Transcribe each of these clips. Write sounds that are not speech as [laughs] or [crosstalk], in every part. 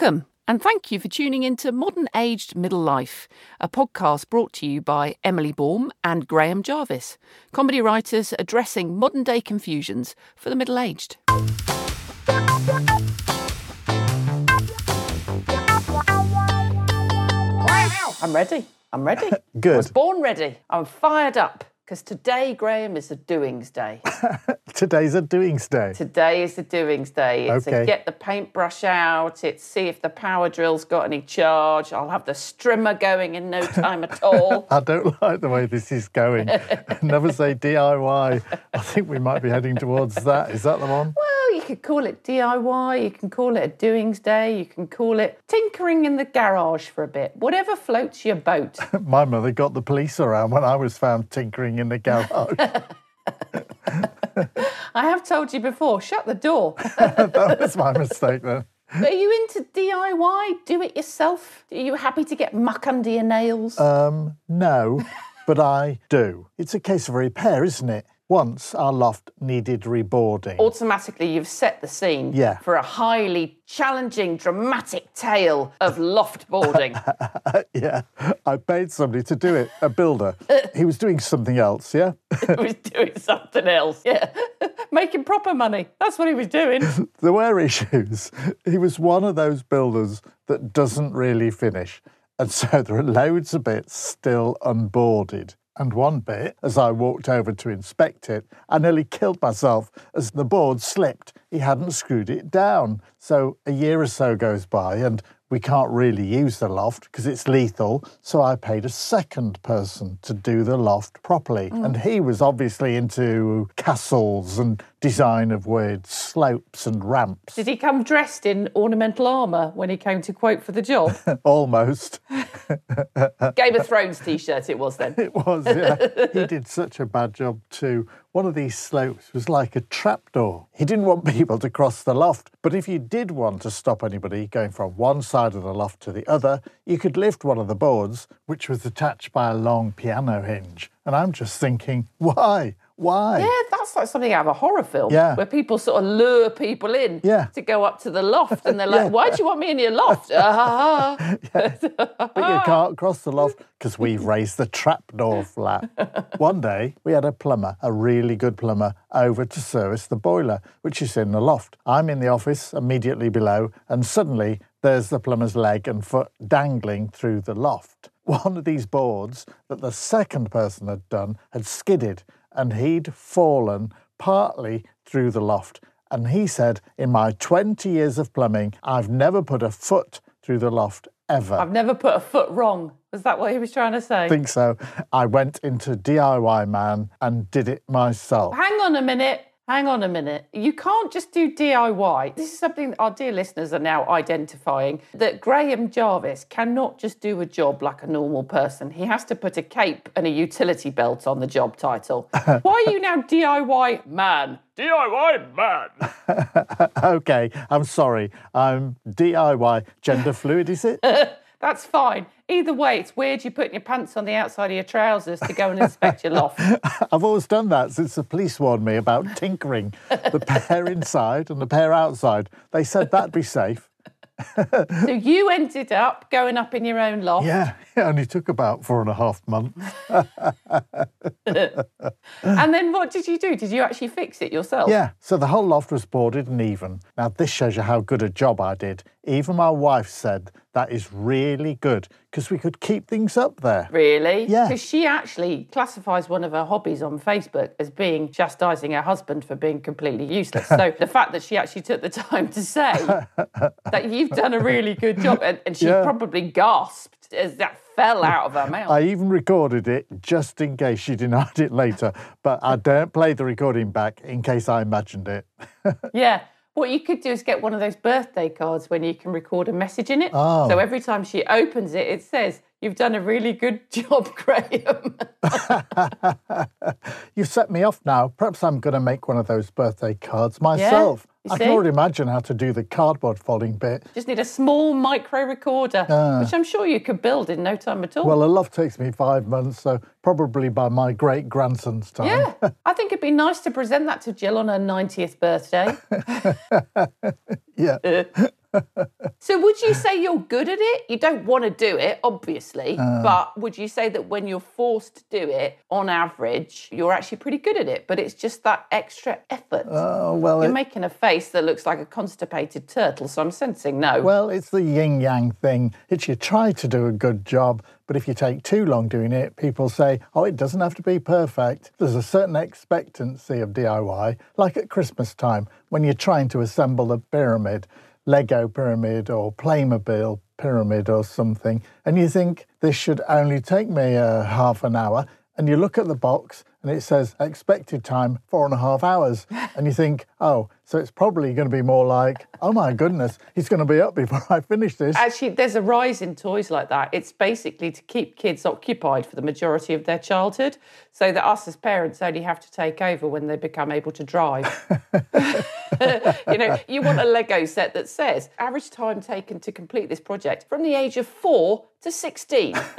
Welcome, and thank you for tuning in to Modern Aged Middle Life, a podcast brought to you by Emily Baum and Graham Jarvis, comedy writers addressing modern day confusions for the middle aged. I'm ready. I'm ready. [laughs] Good. I was born ready. I'm fired up because today, Graham, is a doings day. [laughs] Today's a doings day. Today is the doings day. It's Okay. to get the paintbrush out. It's see if the power drill's got any charge. I'll have the strimmer going in no time at all. [laughs] I don't like the way this is going. [laughs] Never say DIY. I think we might be heading towards that. Is that the one? well, could call it DIY. You can call it a doings day. You can call it tinkering in the garage for a bit. Whatever floats your boat. [laughs] My mother got the police around when I was found tinkering in the garage. [laughs] [laughs] I have told you before. Shut the door. that was my mistake then. Are you into DIY? Do it yourself? Are you happy to get muck under your nails? Um, no, but I do. It's a case of repair, isn't it? Once our loft needed reboarding. automatically you've set the scene Yeah. for a highly challenging, dramatic tale of loft boarding. [laughs] Yeah, I paid somebody to do it, a builder. He was doing something else, yeah? [laughs] he was doing something else. Yeah. [laughs] Making proper money. That's what he was doing. There were issues. He was one of those builders that doesn't really finish. And so there are loads of bits still unboarded. And one bit, as I walked over to inspect it, I nearly killed myself as the board slipped. He hadn't screwed it down. So a year or so goes by, and we can't really use the loft because it's lethal. So I paid a second person to do the loft properly. Mm. And he was obviously into castles and design of weird slopes and ramps. Did he come dressed in ornamental armour when he came to quote for the job? [laughs] Almost. [laughs] Game of Thrones t shirt it was then. It was, yeah. he did such a bad job too. One of these slopes was like a trapdoor. He didn't want people to cross the loft, but if you did want to stop anybody going from one side of the loft to the other, you could lift one of the boards, which was attached by a long piano hinge. And I'm just thinking, why? Why? Yeah, that's like something out of a horror film. Yeah. Where people sort of lure people in Yeah. to go up to the loft and they're like, [laughs] why do you want me in your loft? Ah, But you can't cross the loft because we've raised the trapdoor flat. [laughs] One day, we had a plumber, a really good plumber, over to service the boiler, which is in the loft. I'm in the office immediately below, and suddenly there's the plumber's leg and foot dangling through the loft. [laughs] One of these boards that the second person had done had skidded, and he'd fallen partly through the loft. And he said, In my 20 years of plumbing, I've never put a foot through the loft ever. I've never put a foot wrong. Was that what he was trying to say? I think so. I went into DIY Man and did it myself. Hang on a minute. Hang on a minute. You can't just do DIY. This is something that our dear listeners are now identifying that Graham Jarvis cannot just do a job like a normal person. He has to put a cape and a utility belt on the job title. [laughs] Why are you now DIY man? DIY man. [laughs] Okay, I'm sorry. I'm DIY gender fluid, is it? [laughs] That's fine. Either way, it's weird you putting your pants on the outside of your trousers to go and inspect your loft. [laughs] I've always done that since the police warned me about tinkering. The pair inside and the pair outside. They said that'd be safe. So you ended up going up in your own loft. Yeah, it only took about four and a half months. [laughs] And then what did you do? Did you actually fix it yourself? Yeah, so the whole loft was boarded and even. Now, this shows you how good a job I did. Even my wife said that is really good because we could keep things up there. Really? Yeah. Because she actually classifies one of her hobbies on Facebook as being chastising her husband for being completely useless. [laughs] so the fact that she actually took the [laughs] time to say that you've done a really good job, and, and she Yeah. probably gasped as that fell out of her [laughs] mouth. I even recorded it just in case she denied it later, but I don't play the recording back in case I imagined it. yeah. What you could do is get one of those birthday cards when you can record a message in it. Oh. So every time she opens it, it says, You've done a really good [laughs] job, Graham. [laughs] You've set me off now. Perhaps I'm going to make one of those birthday cards myself. You I can already imagine how to do the cardboard folding bit. Just need a small micro recorder, ah. which I'm sure you could build in no time at all. Well, a love takes me five months, so probably by my great grandson's time. yeah, [laughs] I think it'd be nice to present that to Jill on her 90th birthday. [laughs] Yeah. [laughs] So would you [sighs] say you're good at it? You don't want to do it, obviously, uh. but would you say that when you're forced to do it, on average, you're actually pretty good at it? But it's just that extra effort. Oh, well, you're it, making a face that looks like a constipated turtle, so I'm sensing no. well, it's the yin yang thing. It's you try to do a good job, but if you take too long doing it, people say, oh, it doesn't have to be perfect. There's a certain expectancy of DIY, like at Christmas time when you're trying to assemble a pyramid, Lego pyramid or Playmobil pyramid or something, and you think this should only take me a half an hour. And you look at the box and it says expected time four and a half hours. And you think, oh, so it's probably going to be more like, oh my goodness, he's going to be up before I finish this. Actually, there's a rise in toys like that. It's basically to keep kids occupied for the majority of their childhood, so that us as parents only have to take over when they become able to drive. [laughs] you know, you want a Lego set that says average time taken to complete this project from the age of four to 16. [laughs]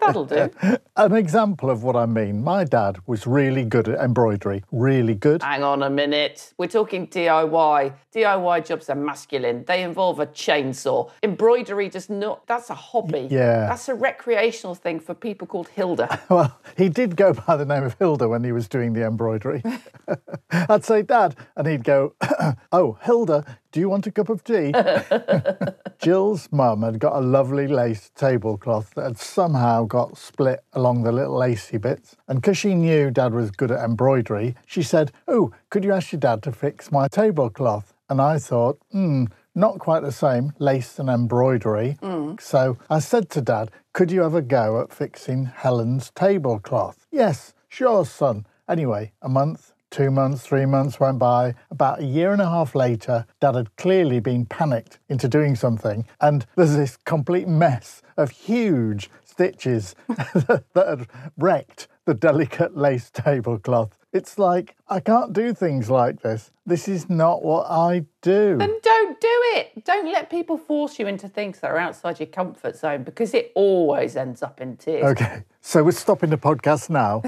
That'll do. An example of what I mean my dad was really good at embroidery, really good. Hang on a minute. We're talking DIY. DIY jobs are masculine. They involve a chainsaw. Embroidery does not, that's a hobby. Yeah. That's a recreational thing for people called Hilda. [laughs] Well, he did go by the name of Hilda when he was doing the embroidery. [laughs] I'd say, Dad, and he'd go, [clears throat] Oh, Hilda, do you want a cup of tea? [laughs] Jill's mum had got a lovely lace tablecloth that had somehow got split along the little lacy bits. And because she knew Dad was good at embroidery, she said, Oh, could you ask your dad to fix my tablecloth? And I thought, hmm, not quite the same, lace and embroidery. So I said to Dad, could you have a go at fixing Helen's tablecloth? Yes, sure, son. Anyway, a month, two months, three months went by. About a year and a half later, Dad had clearly been panicked into doing something, and there's this complete mess of huge stitches [laughs] that had wrecked the delicate lace tablecloth. It's like, I can't do things like this. This is not what I do. Then don't do it. Don't let people force you into things that are outside your comfort zone because it always ends up in tears. Okay, so we're stopping the podcast now.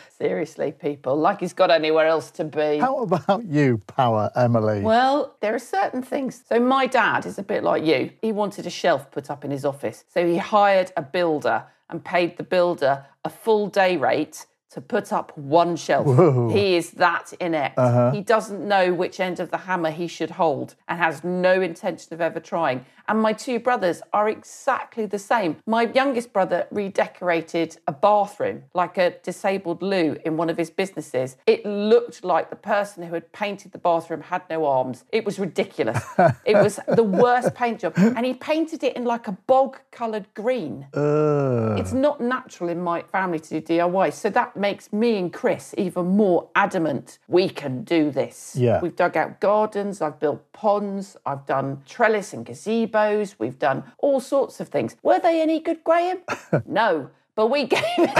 [laughs] Seriously, people, like he's got anywhere else to be. How about you, Power Emily? Well, there are certain things. So, my dad is a bit like you. He wanted a shelf put up in his office. So, he hired a builder and paid the builder a full day rate to put up one shelf. He is that inept. Uh-huh. He doesn't know which end of the hammer he should hold and has no intention of ever trying. And my two brothers are exactly the same. My youngest brother redecorated a bathroom like a disabled loo in one of his businesses. It looked like the person who had painted the bathroom had no arms. It was ridiculous. [laughs] it was the worst paint job. And he painted it in like a bog coloured green. Ugh. It's not natural in my family to do DIY. So that makes me and Chris even more adamant we can do this. Yeah. We've dug out gardens, I've built ponds, I've done trellis and gazebos, we've done all sorts of things. Were they any good, Graham? [laughs] no. But we gave it.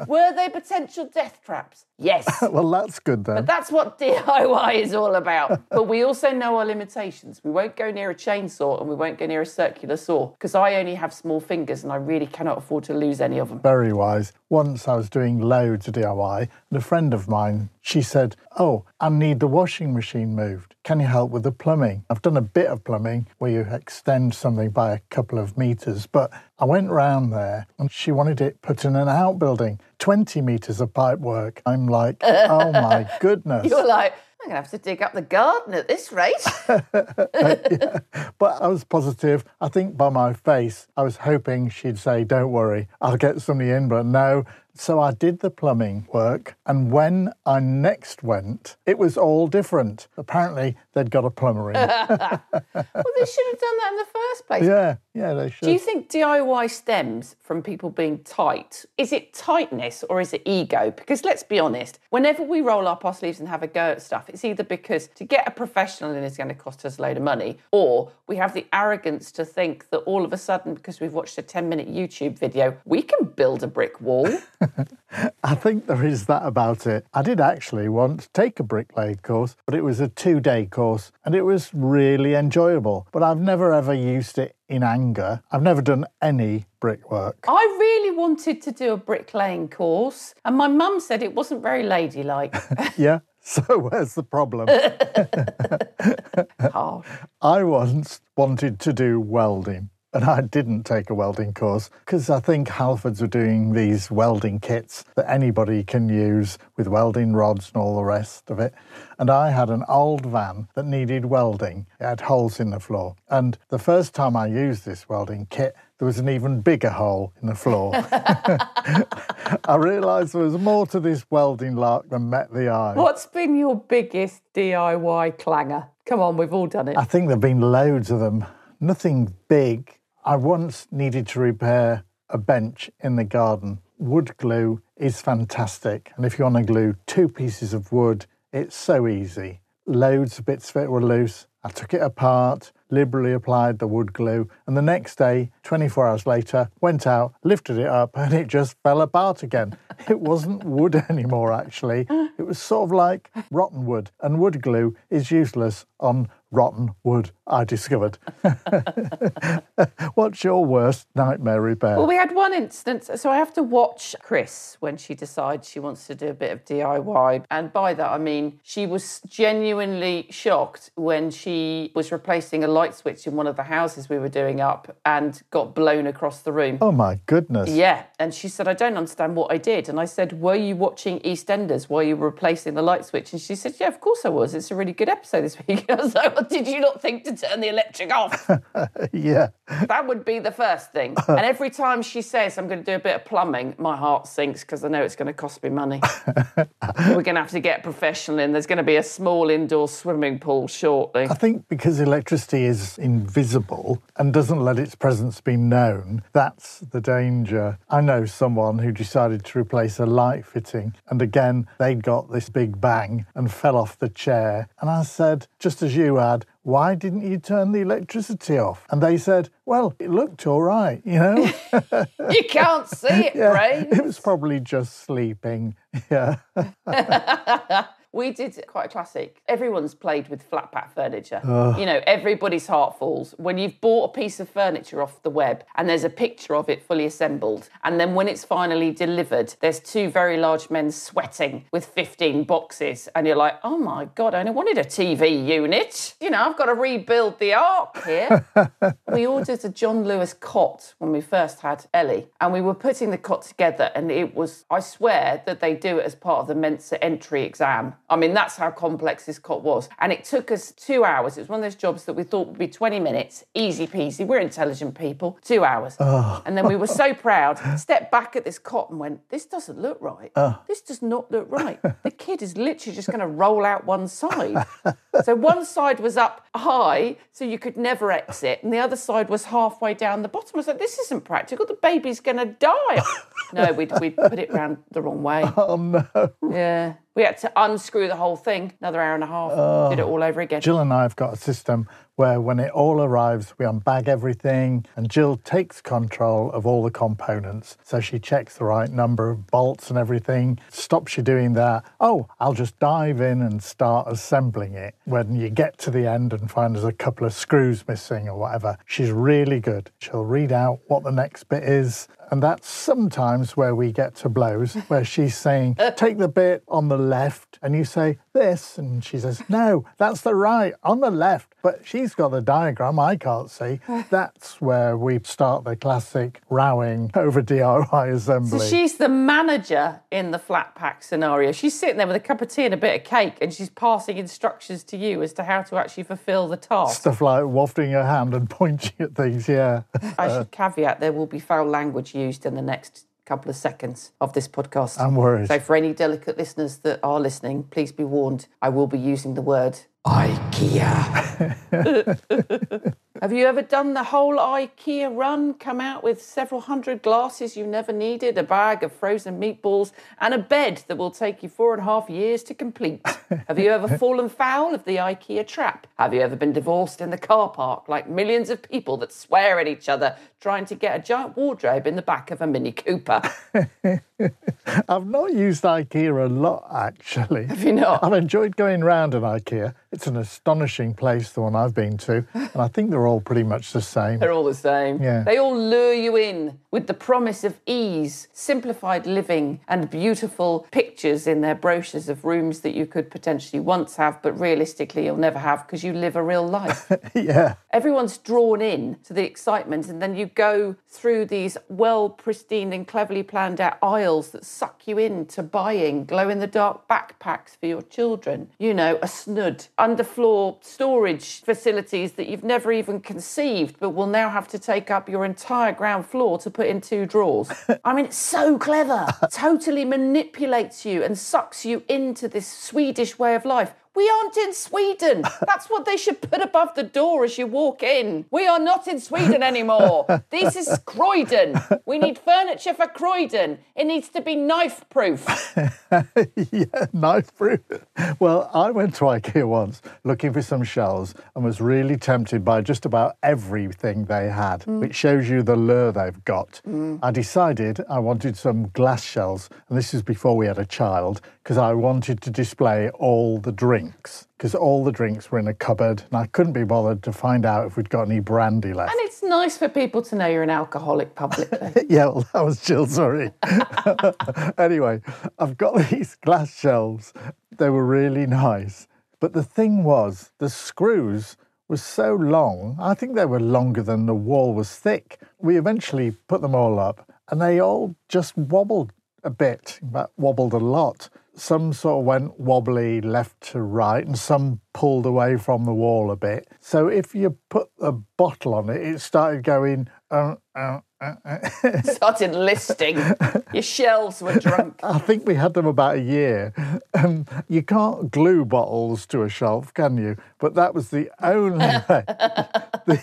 [laughs] Were they potential death traps? Yes. [laughs] well, that's good then. But that's what DIY is all about. [laughs] But we also know our limitations. We won't go near a chainsaw and we won't go near a circular saw because I only have small fingers and I really cannot afford to lose any of them. Very wise. Once I was doing loads of DIY, and a friend of mine, she said, Oh, I need the washing machine moved. Can you help with the plumbing? I've done a bit of plumbing where you extend something by a couple of meters, but I went round there and she wanted it put in an outbuilding, 20 meters of pipe work. I'm like, [laughs] Oh my [laughs] goodness. You're like, I'm going to have to dig up the garden at this rate. [laughs] But I was positive. I think by my face, I was hoping she'd say, Don't worry, I'll get somebody in. But no. So I did the plumbing work. And when I next went, it was all different. Apparently, they'd got a plumber in. [laughs] well, they should have done that in the first place. yeah, yeah, they should. Do you think DIY stems from people being tight? Is it tightness or is it ego? Because let's be honest, whenever we roll up our sleeves and have a go at stuff, it's either because to get a professional in is going to cost us a load of money, or we have the arrogance to think that all of a sudden, because we've watched a 10 minute YouTube video, we can build a brick wall. [laughs] I think there is that about it. I did actually once take a bricklaying course, but it was a two day course and it was really enjoyable. But I've never ever used it in anger. I've never done any brickwork. I really wanted to do a bricklaying course, and my mum said it wasn't very ladylike. [laughs] Yeah, [laughs] So where's the problem? I once wanted to do welding. And I didn't take a welding course because I think Halfords were doing these welding kits that anybody can use with welding rods and all the rest of it. And I had an old van that needed welding. It had holes in the floor. And the first time I used this welding kit, there was an even bigger hole in the floor. [laughs] I realised there was more to this welding lark than met the eye. What's been your biggest DIY clanger? Come on, we've all done it. I think there have been loads of them. Nothing big. I once needed to repair a bench in the garden. Wood glue is fantastic. And if you want to glue two pieces of wood, it's so easy. Loads of bits of it were loose. I took it apart, liberally applied the wood glue, and the next day, 24 hours later, went out, lifted it up, and it just fell apart again. It wasn't wood [laughs] anymore, actually. It was sort of like rotten wood, and wood glue is useless on rotten wood, I discovered. [laughs] What's your worst nightmare repair? Well, we had one instance. So I have to watch Chris when she decides she wants to do a bit of DIY. And by that, I mean she was genuinely shocked when she was replacing a light switch in one of the houses we were doing up and got blown across the room. oh my goodness. Yeah. And she said, I don't understand what I did. And I said, Were you watching EastEnders while you were replacing the light switch? And she said, Yeah, of course I was. It's a really good episode this week. [laughs] I was like, well, Did you not think to turn the electric off? [laughs] Yeah. That would be the first thing. [laughs] And every time she says, I'm going to do a bit of plumbing, my heart sinks because I know it's going to cost me money. [laughs] We're going to have to get professional in. There's going to be a small indoor swimming pool shortly. I think because electricity is invisible and doesn't let its presence be known, that's the danger. I know someone who decided to replace a light fitting, and again, they got this big bang and fell off the chair. And I said, just as you had, why didn't you turn the electricity off? And they said, well, it looked all right, you know? [laughs] You can't see it, [laughs] Ray. it was probably just sleeping. [laughs] Yeah. We did quite a classic. Everyone's played with flat pack furniture. You know, everybody's heart falls when you've bought a piece of furniture off the web and there's a picture of it fully assembled. And then when it's finally delivered, there's two very large men sweating with 15 boxes. And you're like, oh my God, I only wanted a TV unit. You know, I've got to rebuild the ark here. [laughs] we ordered a John Lewis cot when we first had Ellie, and we were putting the cot together, and it was, I swear, that they do it as part of the Mensa entry exam. I mean, that's how complex this cot was. And it took us two hours. It was one of those jobs that we thought would be 20 minutes, easy peasy. We're intelligent people, two hours. Oh. And then we were so [laughs] proud, stepped back at this cot and went, This doesn't look right. Oh. This does not look right. [laughs] The kid is literally just going to roll out one side. So one side was up high, so you could never exit, and the other side was halfway down the bottom. I was like, this isn't practical. The baby's going to die. [laughs] no, we'd, we'd put it round the wrong way. Oh no. Yeah. We had to unscrew the whole thing, another hour and a half, did it oh, all over again. Jill and I have got a system where when it all arrives, we unbag everything and Jill takes control of all the components. So she checks the right number of bolts and everything, stops you doing that. Oh, I'll just dive in and start assembling it. When you get to the end and find there's a couple of screws missing or whatever, she's really good. She'll read out what the next bit is. And that's sometimes where we get to blows, [laughs] where she's saying, take the bit on the left, and you say, this. And she says, no, that's the right, on the left. But she's got the diagram I can't see. [laughs] That's where we start the classic rowing over DIY assembly. So she's the manager in the flat pack scenario. She's sitting there with a cup of tea and a bit of cake, and she's passing instructions to you as to how to actually fulfil the task. Stuff like wafting your hand and [laughs] pointing at things, yeah. I should caveat there will be foul language used in the next couple of seconds of this podcast. I'm worried. So, for any delicate listeners that are listening, please be warned I will be using the word IKEA. [laughs] Have you ever done the whole IKEA run? Come out with several hundred glasses you never needed, a bag of frozen meatballs, and a bed that will take you four and a half years to complete? [laughs] Have you ever fallen foul of the IKEA trap? Have you ever been divorced in the car park like millions of people that swear at each other trying to get a giant wardrobe in the back of a Mini Cooper? [laughs] [laughs] I've not used IKEA a lot, actually. Have you not? I've enjoyed going round an IKEA. It's an astonishing place, the one I've been to, and I think they're all pretty much the same. They're all the same. Yeah. They all lure you in with the promise of ease, simplified living, and beautiful pictures in their brochures of rooms that you could potentially once have, but realistically you'll never have because you live a real life. [laughs] yeah. Everyone's drawn in to the excitement, and then you go through these well pristine and cleverly planned out aisles that suck you into buying glow in the dark backpacks for your children. You know, a snud, underfloor storage facilities that you've never even conceived, but will now have to take up your entire ground floor to put in two drawers. [laughs] I mean, it's so clever. [laughs] totally manipulates you and sucks you into this Swedish way of life. We aren't in Sweden. [laughs] That's what they should put above the door as you walk in. We are not in Sweden anymore. [laughs] This is Croydon. We need furniture for Croydon. It needs to be knife proof. [laughs] yeah, knife proof. Well, I went to IKEA once looking for some shelves and was really tempted by just about everything they had, mm. which shows you the lure they've got. Mm. I decided I wanted some glass shelves, and this is before we had a child, because I wanted to display all the drinks. Because all the drinks were in a cupboard, and I couldn't be bothered to find out if we'd got any brandy left. And it's nice for people to know you're an alcoholic publicly. [laughs] Yeah, well, that was Jill, sorry. [laughs] anyway, I've got these glass shelves. They were really nice. But the thing was, the screws were so long, I think they were longer than the wall was thick. We eventually put them all up and they all just wobbled a bit, in fact, wobbled a lot. Some sort of went wobbly left to right, and some pulled away from the wall a bit. So if you put a bottle on it, it started going. Uh, uh, uh, uh. [laughs] Started listing. [laughs] Your shelves were drunk. I think we had them about a year. Um, you can't glue bottles to a shelf, can you? But that was the only [laughs] way.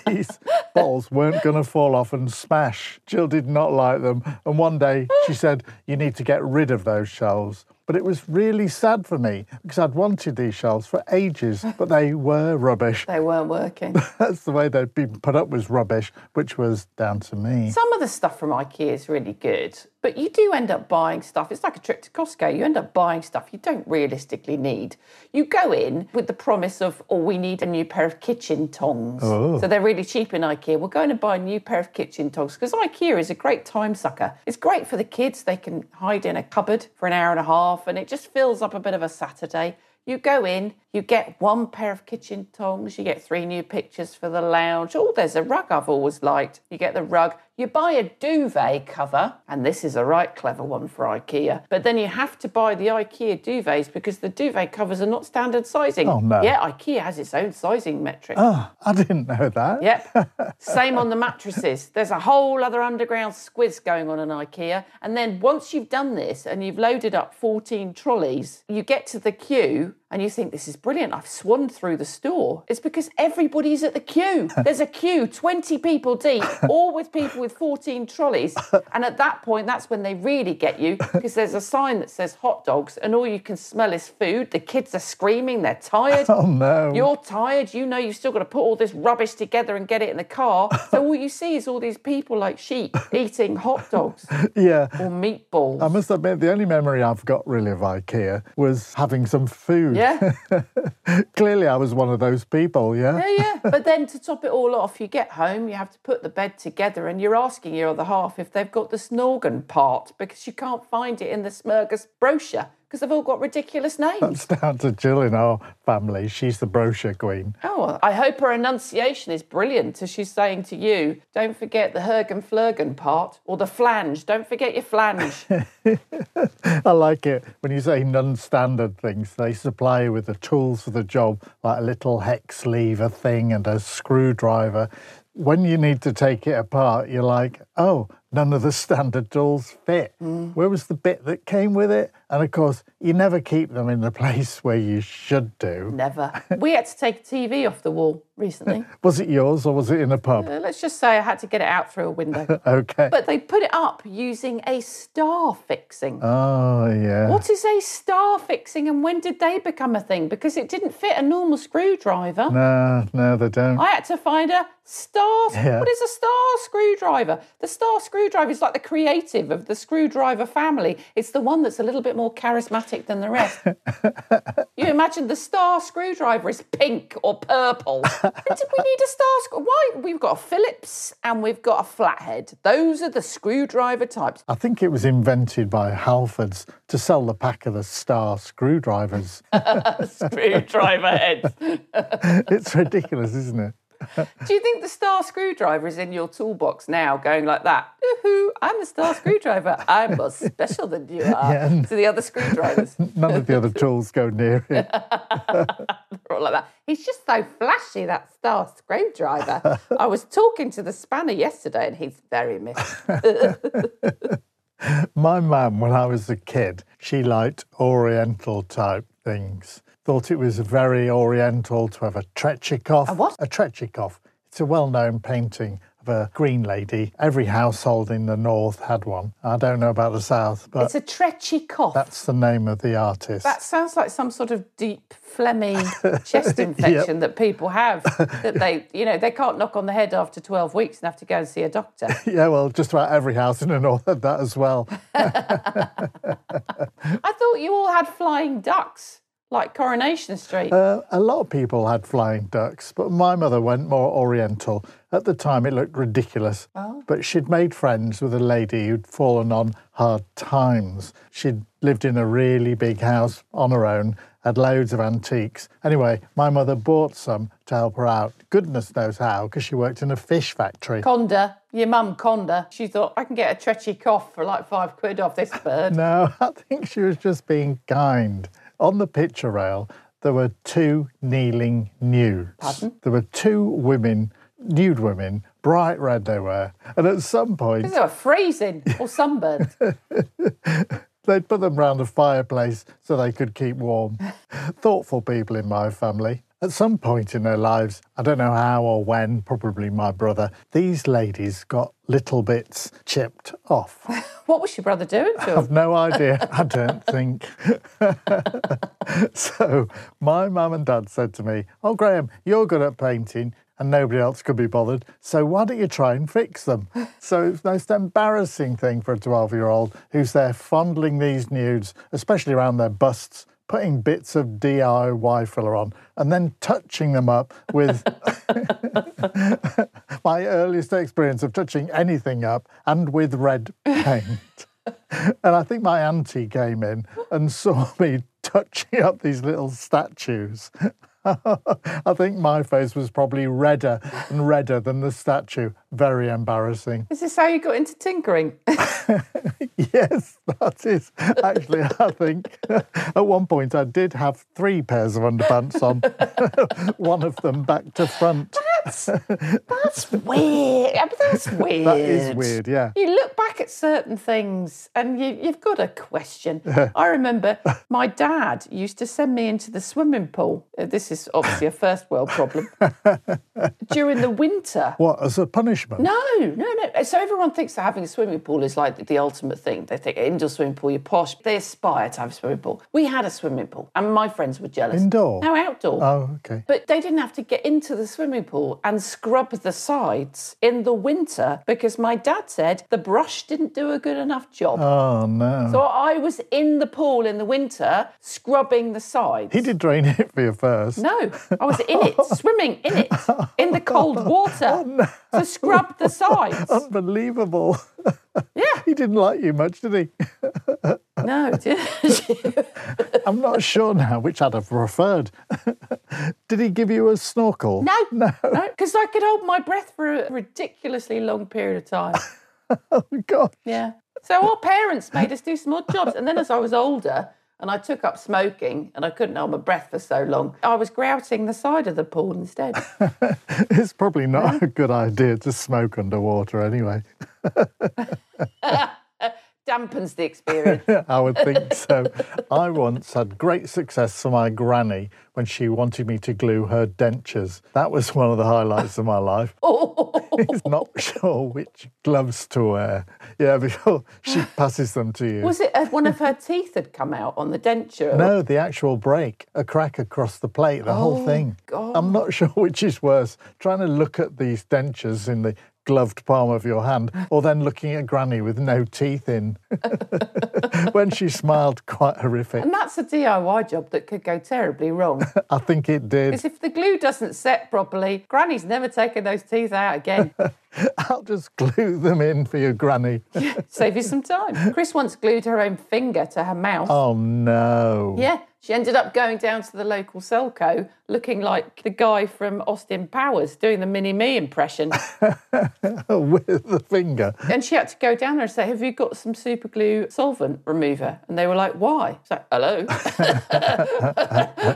These bottles weren't going to fall off and smash. Jill did not like them. And one day she said, You need to get rid of those shelves. But it was really sad for me because I'd wanted these shelves for ages, but they [laughs] were rubbish. They weren't working. [laughs] That's the way they'd been put up was rubbish, which was down to me. Some of the stuff from IKEA is really good, but you do end up buying stuff. It's like a trip to Costco. You end up buying stuff you don't realistically need. You go in with the promise of, oh, we need a new pair of kitchen tongs. Oh. So they're really cheap in IKEA. We're going to buy a new pair of kitchen tongs because IKEA is a great time sucker. It's great for the kids. They can hide in a cupboard for an hour and a half and it just fills up a bit of a Saturday. You go in, you get one pair of kitchen tongs, you get three new pictures for the lounge. Oh, there's a rug I've always liked. You get the rug, you buy a duvet cover, and this is a right clever one for IKEA. But then you have to buy the IKEA duvets because the duvet covers are not standard sizing. Oh, no. Yeah, IKEA has its own sizing metric. Oh, I didn't know that. Yep. [laughs] Same on the mattresses. There's a whole other underground squiz going on in IKEA. And then once you've done this and you've loaded up 14 trolleys, you get to the queue and you think, this is brilliant. I've swum through the store. It's because everybody's at the queue. [laughs] There's a queue, 20 people deep, all with people with 14 trolleys. And at that point, that's when they really get you [laughs] because there's a sign that says hot dogs and all you can smell is food. The kids are screaming, they're tired. Oh, no. You're tired. You know you've still got to put all this rubbish together and get it in the car. [laughs] So all you see is all these people like sheep eating hot dogs yeah. or meatballs. I must admit, the only memory I've got really of IKEA was having some food. Yeah, [laughs] Clearly, I was one of those people, yeah? yeah, yeah. But then to top it all off, you get home, you have to put the bed together, and you're asking your other half if they've got the snorgan part because you can't find it in the Smurgus brochure because they've all got ridiculous names. It's down to Jill in our family. She's the brochure queen. Oh, I hope her enunciation is brilliant as she's saying to you, don't forget the Hergen Flurgen part or the flange. Don't forget your flange. [laughs] I like it when you say non standard things. They supply you with the tools for the job, like a little hex lever thing and a screwdriver. When you need to take it apart, you're like, oh, none of the standard tools fit. Mm. Where was the bit that came with it? And of course, you never keep them in the [laughs] place where you should do. Never. we had to take a TV off the wall recently. [laughs] Was it yours or was it in a pub? Uh, let's just say I had to get it out through a window. [laughs] Okay. but they put it up using a star fixing. oh, yeah. What is a star fixing and when did they become a thing? Because it didn't fit a normal screwdriver. No, no, they don't. I had to find a star. Yeah. What is a star screwdriver? The star screwdriver is like the creative of the screwdriver family. It's the one that's a little bit more charismatic than the rest. [laughs] you imagine the star screwdriver is pink or purple. We need a star. screw. Why? We've got a Phillips and we've got a flathead. Those are the screwdriver types. I think it was invented by Halfords to sell the pack of the star screwdrivers. [laughs] Screwdriver heads. [laughs] it's ridiculous, isn't it? Do you think the star screwdriver is in your toolbox now, going like that? Ooh, I'm the star screwdriver. I'm more special than you are. Yeah. To the other screwdrivers, [laughs] None of the other tools go near it. they're [laughs] all like that. He's just so flashy, that star screwdriver. I was talking to the spanner yesterday, and he's very missed. [laughs] My mum, when I was a kid, she liked Oriental type things. Thought it was very Oriental to have a Tretchikoff. A what? A Tretchikoff. It's a well known painting of a green lady. Every household in the north had one. I don't know about the south, but It's a cough. that's the name of the artist. That sounds like some sort of deep, phlegmy [laughs] chest infection that people have. That they, you know, they can't knock on the head after 12 weeks and have to go and see a doctor. [laughs] yeah, well, just about every house in the north had that as well. [laughs] I thought you all had flying ducks, like Coronation Street. Uh, a lot of people had flying ducks, but my mother went more Oriental. At the time, it looked ridiculous. Oh. But she'd made friends with a lady who'd fallen on hard times. She'd lived in a really big house on her own, had loads of antiques. Anyway, my mother bought some to help her out. Goodness knows how, because she worked in a fish factory. Conda, your mum Conda, she thought, I can get a Trechy cough for like five quid off this bird. [laughs] No, I think she was just being kind. On the picture rail, there were two kneeling nudes. Pardon? There were two women, nude women, bright red they were. And at some point, They were freezing or sunburned. [laughs] they'd put them round a fireplace so they could keep warm. [laughs] Thoughtful people in my family. At some point in their lives, I don't know how or when, probably my brother, these ladies got little bits chipped off. [laughs] what was your brother doing to I've no idea. [laughs] I don't think. [laughs] so my mum and dad said to me, Oh, Graham, you're good at painting and nobody else could be bothered. So why don't you try and fix them? so it's the most embarrassing thing for a 12 year old who's there fondling these nudes, especially around their busts. Putting bits of DIY filler on and then touching them up with [laughs] my earliest experience of touching anything up and with red paint. And I think my auntie came in and saw me touching up these little statues. [laughs] I think my face was probably redder and redder than the statue. Very embarrassing. Is this how you got into tinkering? [laughs] Yes, that is. Actually, I think at one point I did have three pairs of underpants on, [laughs] one of them back to front. That's weird. Yeah, but That's weird. [laughs] That is weird, yeah. You look back at certain things and you, you've got a question. [laughs] I remember my dad used to send me into the swimming pool. Uh, This is obviously a first world problem. [laughs] During the winter. What, as a punishment? No, no, no. So everyone thinks that having a swimming pool is like the ultimate thing. They think indoor swimming pool, you're posh. They aspire to have a swimming pool. We had a swimming pool, and my friends were jealous. Indoor? No, outdoor. Oh, okay. But they didn't have to get into the swimming pool and scrub the sides in the winter because my dad said the brush didn't do a good enough job. Oh, no. so I was in the pool in the winter scrubbing the sides. he did drain it for you first. No, I was in it, [laughs] swimming in it, in the cold [laughs] oh, water to scrub the sides. [laughs] Unbelievable. Yeah. Didn't like you much, did he? No, [laughs] did I'm not sure now which I'd have preferred. [laughs] did he give you a snorkel? no, [laughs] no, because I could hold my breath for a ridiculously long period of time. Oh, God. Yeah. So our parents made us do some odd jobs. And then as I was older and I took up smoking and I couldn't hold my breath for so long, I was grouting the side of the pool instead. [laughs] It's probably not a good idea to smoke underwater anyway. [laughs] dampens the experience. [laughs] I would think so. I once had great success for my granny when she wanted me to glue her dentures. That was one of the highlights of my life. Oh. He's not [laughs] sure which gloves to wear. Yeah, [laughs] before she [gasps] passes them to you. Was it uh, one of her teeth had come out on the denture? No, the actual break, a crack across the plate, the whole thing. God. I'm not [laughs] sure which is worse, trying to look at these dentures in the gloved palm of your hand, or then looking at Granny with no teeth in. [laughs] when she smiled, quite horrific. And that's a DIY job that could go terribly wrong. [laughs] I think it did. Because if the glue doesn't set properly, Granny's never taking those teeth out again. [laughs] I'll just glue them in for your Granny. Save you some time. Chris once glued her own finger to her mouth. Oh no. Yeah, she ended up going down to the local Selco looking like the guy from Austin Powers doing the Mini Me impression. [laughs] With the finger. and she had to go down there and say, Have you got some super glue solvent remover? And they were like, Why? It's like, Hello.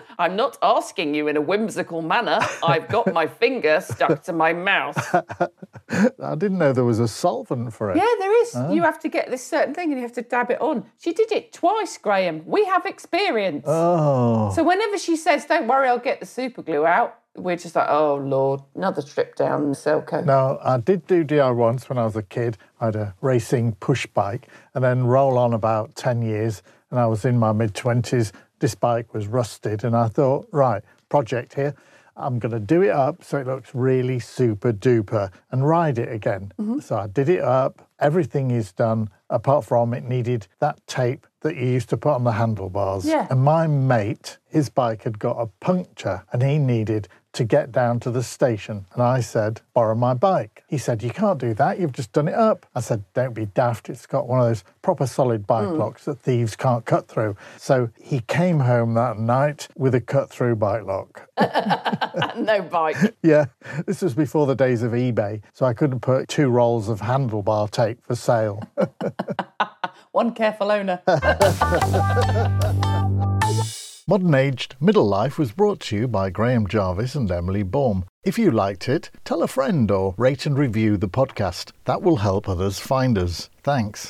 [laughs] I'm not asking you in a whimsical manner. I've got my finger stuck to my mouth. [laughs] I didn't know there was a solvent for it. Yeah, there is. Oh. You have to get this certain thing and you have to dab it on. She did it twice, Graham. We have experience. Oh. Oh. So whenever she says, "Don't worry, I'll get the super glue out," we're just like, "Oh Lord, another trip down Selco." Now, I did do DI once when I was a kid. I had a racing push bike and then roll on about 10 years and I was in my mid 20s. This bike was rusted and I thought, right, project here. I'm going to do it up so it looks really super duper and ride it again. Mm-hmm. So I did it up. Everything is done apart from it needed that tape that you used to put on the handlebars. Yeah. And my mate, his bike had got a puncture and he needed to get down to the station. And I said, borrow my bike. He said, you can't do that. You've just done it up. I said, don't be daft. It's got one of those proper solid bike hmm. locks that thieves can't cut through. So he came home that night with a cut through bike lock. [laughs] no bike. [laughs] yeah, this was before the days of eBay. So I couldn't put two rolls of handlebar tape for sale. [laughs] One careful owner. Modern Aged Middle Life was brought to you by Graham Jarvis and Emily Baum. If you liked it, tell a friend or rate and review the podcast. That will help others find us. Thanks.